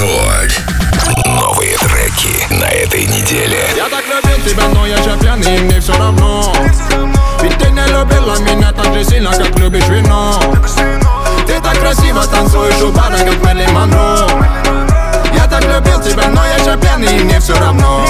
Рекорд. Новые треки на этой неделе. Я так любил тебя, но я же пьяный, и мне все равно. Ведь ты не любила меня так же сильно, как любишь вино. Ты так красиво танцуешь у бара, как Монро. Я так любил тебя, но я же пьяный, и мне все равно.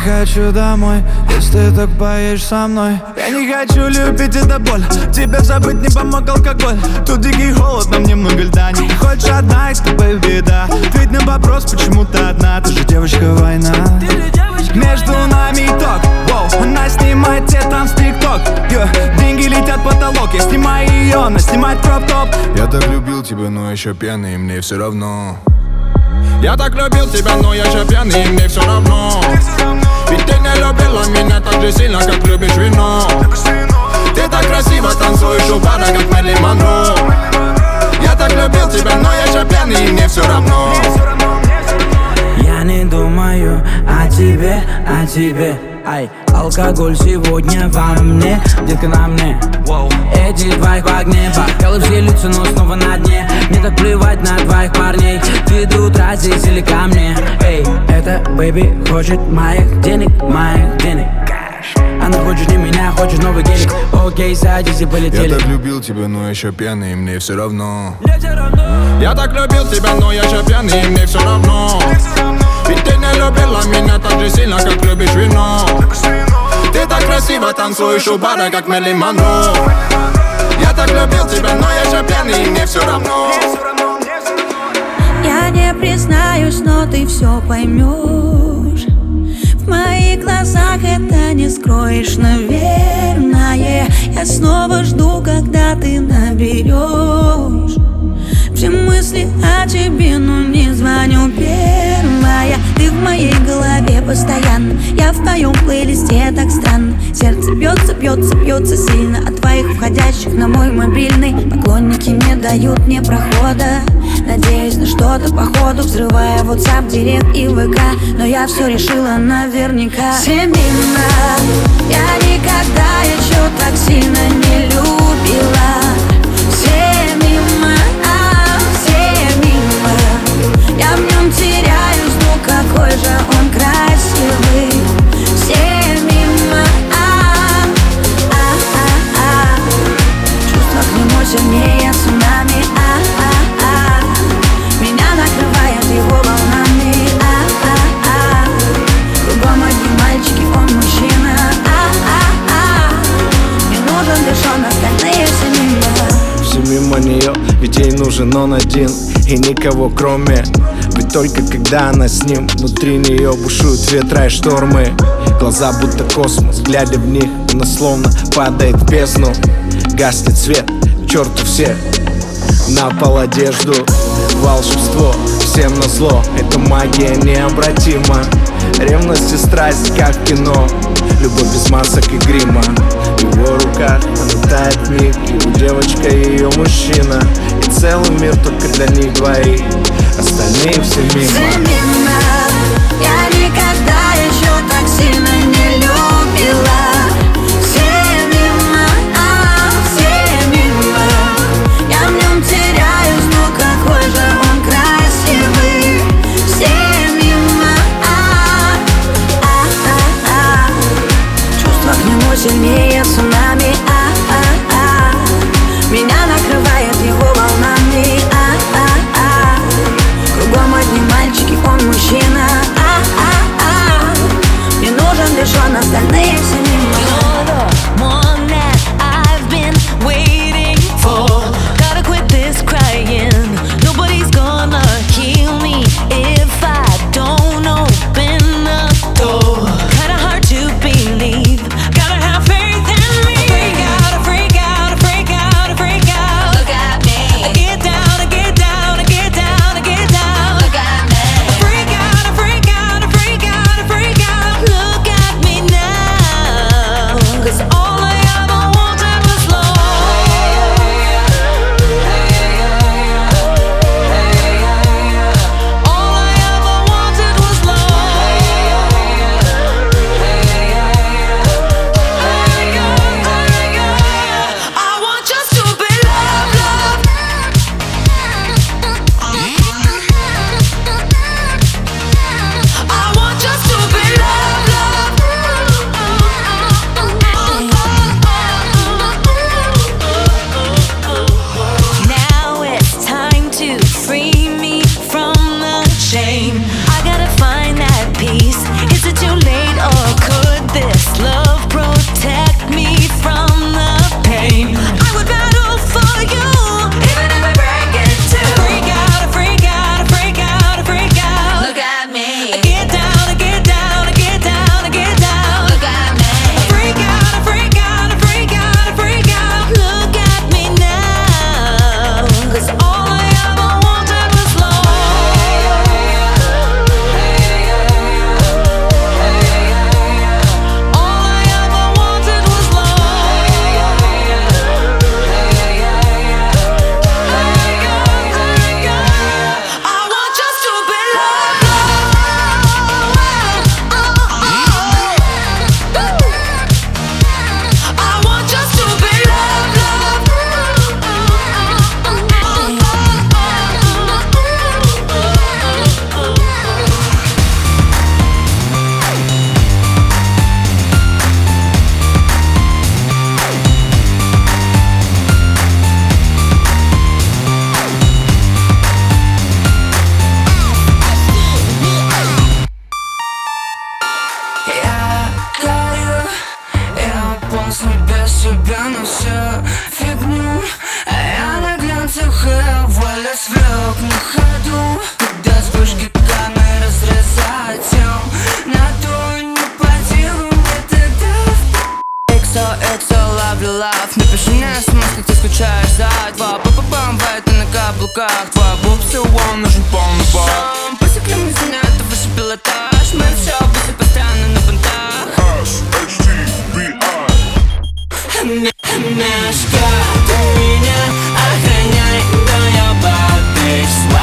Не хочу домой, если ты так поешь со мной. Я не хочу любить, это боль. Тебя забыть не помог алкоголь. Тут дикий холод, нам немного льда. Не хочешь одна, и с тобой беда. Ответь на вопрос, почему ты одна? Ты же девочка война. Между нами итог, воу Она снимает те там с тикток Деньги летят в потолок. Я снимаю ее, она снимает кроп-топ. Я так любил тебя, но еще пьяный, и мне все равно. Я так любил тебя, но я же пьяный, и мне все равно. Ведь ты не любила меня так же сильно, как любишь вино. Ты так красиво танцуешь у бара, как Мэрилин Монро. Я так любил тебя, но я же пьяный, и мне все равно. Тебе, о тебе. Ай, алкоголь сегодня во мне, детка на мне? Эти двоих в огне, бокалы все лица, но снова на дне. Мне так плевать на двоих парней Ты до утра здесь или ко мне Эй, эта бэби хочет моих денег, моих денег. Она хочет не меня, хочет новый гелик. Окей, садись и Я полетели так любил тебя, но еще пьяный, мне все равно. Я так любил тебя, но я же пьяный, мне все равно. Сильно, как любишь вино. Ты так красиво танцуешь у бара, как Мэрилин Монро. Я так любил тебя, но я же пьяный, и мне все равно. Я не признаюсь, но ты все поймешь В моих глазах это не скроешь, наверное Я снова жду, когда ты наберешь Все мысли о тебе, но не звоню постоянно Я в твоем плейлисте так странно Сердце бьется, бьется, бьется сильно От твоих входящих на мой мобильный. Поклонники не дают мне прохода. Надеюсь на что-то по ходу Взрывая WhatsApp, Директ и ВК. Но я все решила наверняка. Семена Я никогда еще так сильно не любила. Все мимо, а, все мимо. Я он один И никого кроме Ведь только когда она с ним Внутри нее бушуют ветра и штормы. Глаза будто космос, глядя в них Она словно падает в бездну. Гаснет свет, черту все. На пол одежду Волшебство, всем на зло. Это магия необратима. Ревность и страсть, как кино. Любовь без масок и грима. В его руках она тает миг Его девочка и ее мужчина. И целый мир только для них двоих. Остальные все мимо лишь он остальные все Гаснуть без тебя на все фигню. А я на глянцах и воля свек на ходу Когда вспышки камеры разрезают тем На то не по делу мне тогда Эксо, эксо, ловлю лав. Напиши мне смс, как ты скучаешь за два. Папа бам бай ты на каблуках Твой боб все он нужен полный бак. Посекли мы занят, выше пилотаж Мы все высоко Мешка, ты меня охраняй, но я бабич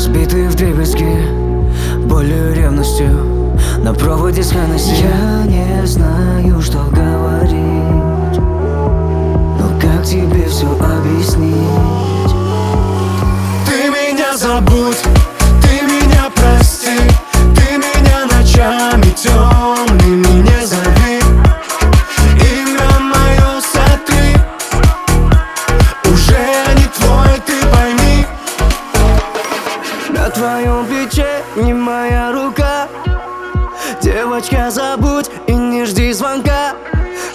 Разбитые в дребезги Болью и ревностью. На проводе с Хеннесси Я не знаю, что говорить Но как тебе все объяснить? Ты меня забудь, не моя рука. Девочка, забудь и не жди звонка.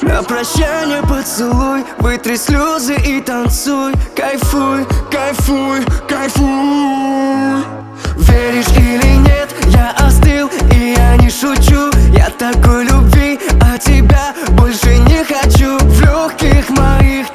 На прощание поцелуй Вытри слезы и танцуй. Кайфуй, кайфуй, кайфуй. Веришь или нет, я остыл и я не шучу. Я такой любви, а тебя больше не хочу. В легких моих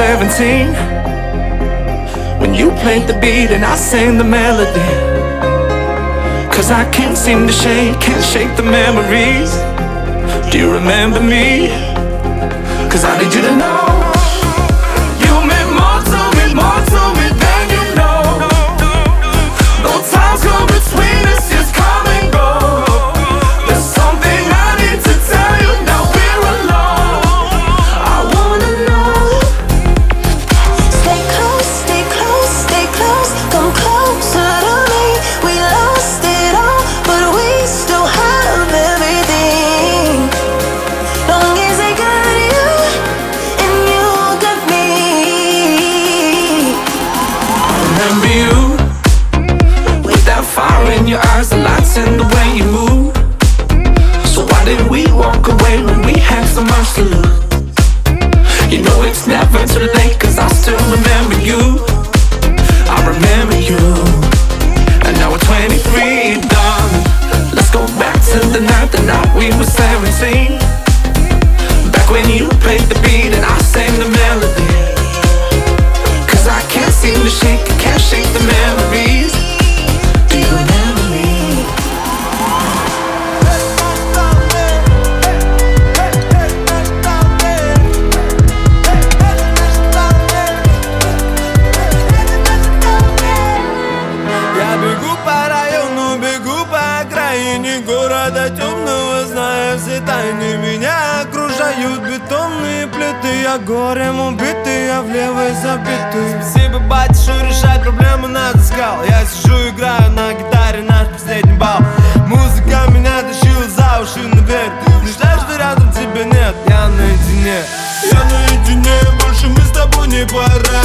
17 When you played the beat and I sang the melody. Cause I can't seem to shake, can't shake the memories. Do you remember me? Cause I need you to know бетонные плиты Я горем убитый, я в левой забитый. Спасибо, батюшку, решать проблемы надо скал. Я сижу, играю на гитаре наш последний бал. Музыка меня тащила за уши наверх Ты считаешь, что рядом тебя нет? Я наедине. Я наедине, больше мы с тобой не пора.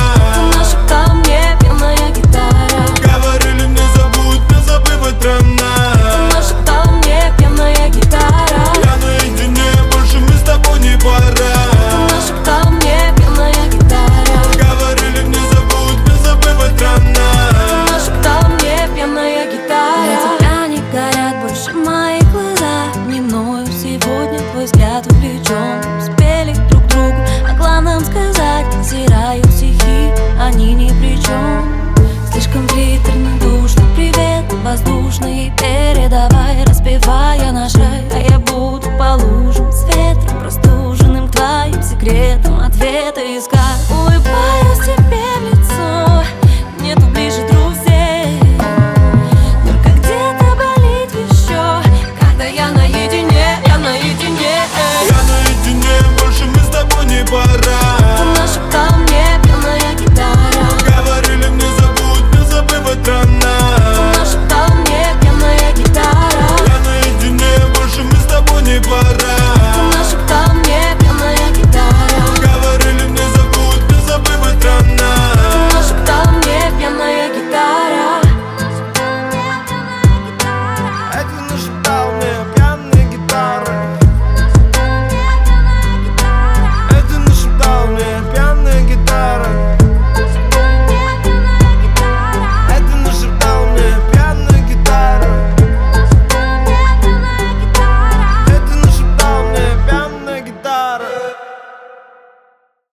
ответы искать.